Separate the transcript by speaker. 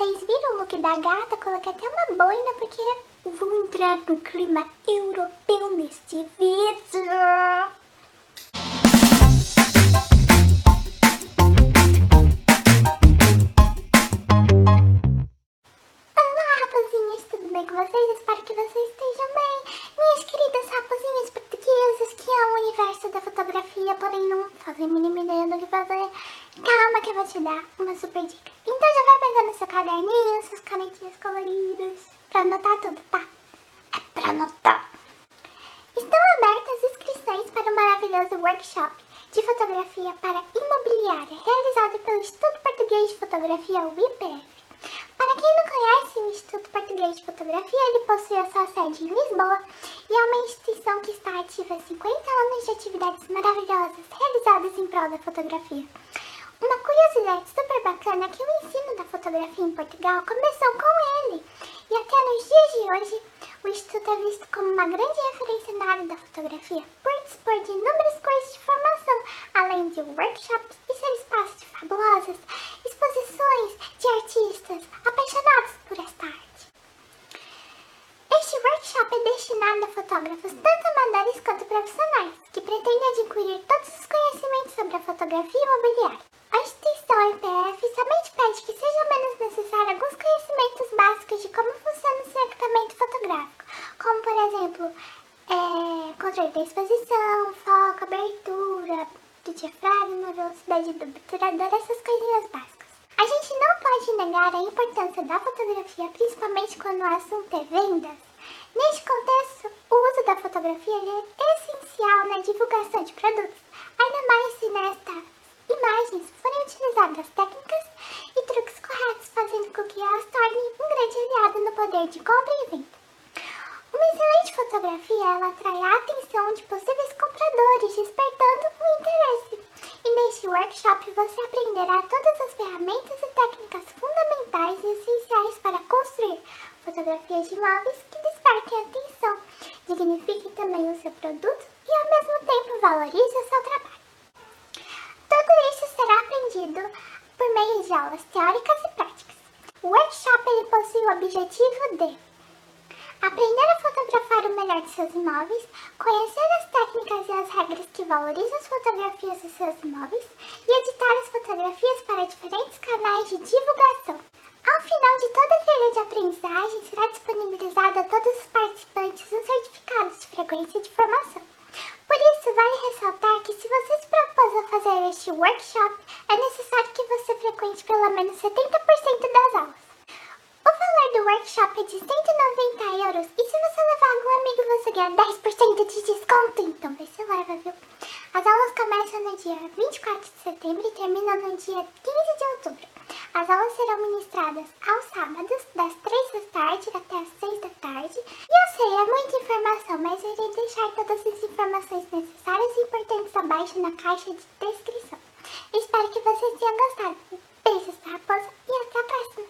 Speaker 1: vocês viram o look da gata? Coloquei até uma boina porque vou entrar no clima europeu neste vídeo. Olá, rapazinhas, tudo bem com vocês? Espero que vocês estejam bem. Minhas queridas rapazinhas portuguesas que amam o universo da fotografia, porém não fazem a mínima ideia do que fazer. Calma que eu vou te dar uma super dica. Então já vai pegando seu caderninho, suas canetinhas coloridas, pra anotar tudo, tá? É pra anotar. Estão abertas inscrições para o maravilhoso workshop de fotografia para imobiliária, realizado pelo Instituto Português de Fotografia, o IPF. Para quem não conhece o Instituto Português de Fotografia, ele possui a sua sede em Lisboa e é uma instituição que está ativa há 50 anos de atividades maravilhosas realizadas em prol da fotografia. Uma curiosidade super bacana é que o ensino da fotografia em Portugal começou com ele e até nos dias de hoje o Instituto é visto como uma grande referência na área da fotografia por dispor de inúmeros cursos de formação, além de workshops e ser espaço de fabulosas exposições de artistas apaixonados por esta arte. Este workshop é destinado a fotógrafos tanto amadores quanto profissionais, que pretendem adquirir todos os conhecimentos sobre a fotografia imobiliária. A instituição IPF somente pede que seja menos necessário alguns conhecimentos básicos de como funciona o seu equipamento fotográfico, como por exemplo, é, controle da exposição, foco, abertura, do diafragma, velocidade do obturador, essas coisinhas básicas. A gente não pode negar a importância da fotografia, principalmente quando o assunto é vendas. Neste contexto, o uso da fotografia é essencial na divulgação de produtos, ainda mais se nestas imagens forem utilizadas técnicas e truques corretos, fazendo com que elas tornem um grande aliado no poder de compra e venda. Uma excelente fotografia ela atrai a atenção de possíveis compradores, despertando o interesse. E neste workshop você aprenderá todas as ferramentas e técnicas fundamentais e essenciais para construir fotografias de imóveis que despertem a atenção, dignifiquem também o seu produto e ao mesmo tempo valorizem o seu trabalho. Tudo isso será aprendido por meio de aulas teóricas e práticas. O workshop ele possui o objetivo de aprender a fotografar o melhor de seus imóveis, conhecer as técnicas e as regras que valorizam as fotografias dos seus imóveis e editar as fotografias para diferentes canais de divulgação. Ao final de toda a trilha de aprendizagem, será disponibilizado a todos os participantes um certificado de frequência de formação. Por isso, vale ressaltar que se você se propôs a fazer este workshop, é necessário que você frequente pelo menos 70% das aulas. Do workshop é de 190 euros e se você levar algum amigo você ganha 10% de desconto, então vê se leva, viu? As aulas começam no dia 24 de setembro e terminam no dia 15 de outubro. As aulas serão ministradas aos sábados, das 3 da tarde até as 6 da tarde. E eu sei, é muita informação, mas eu irei deixar todas as informações necessárias e importantes abaixo na caixa de descrição. Espero que vocês tenham gostado. Beijos raposa e até a próxima!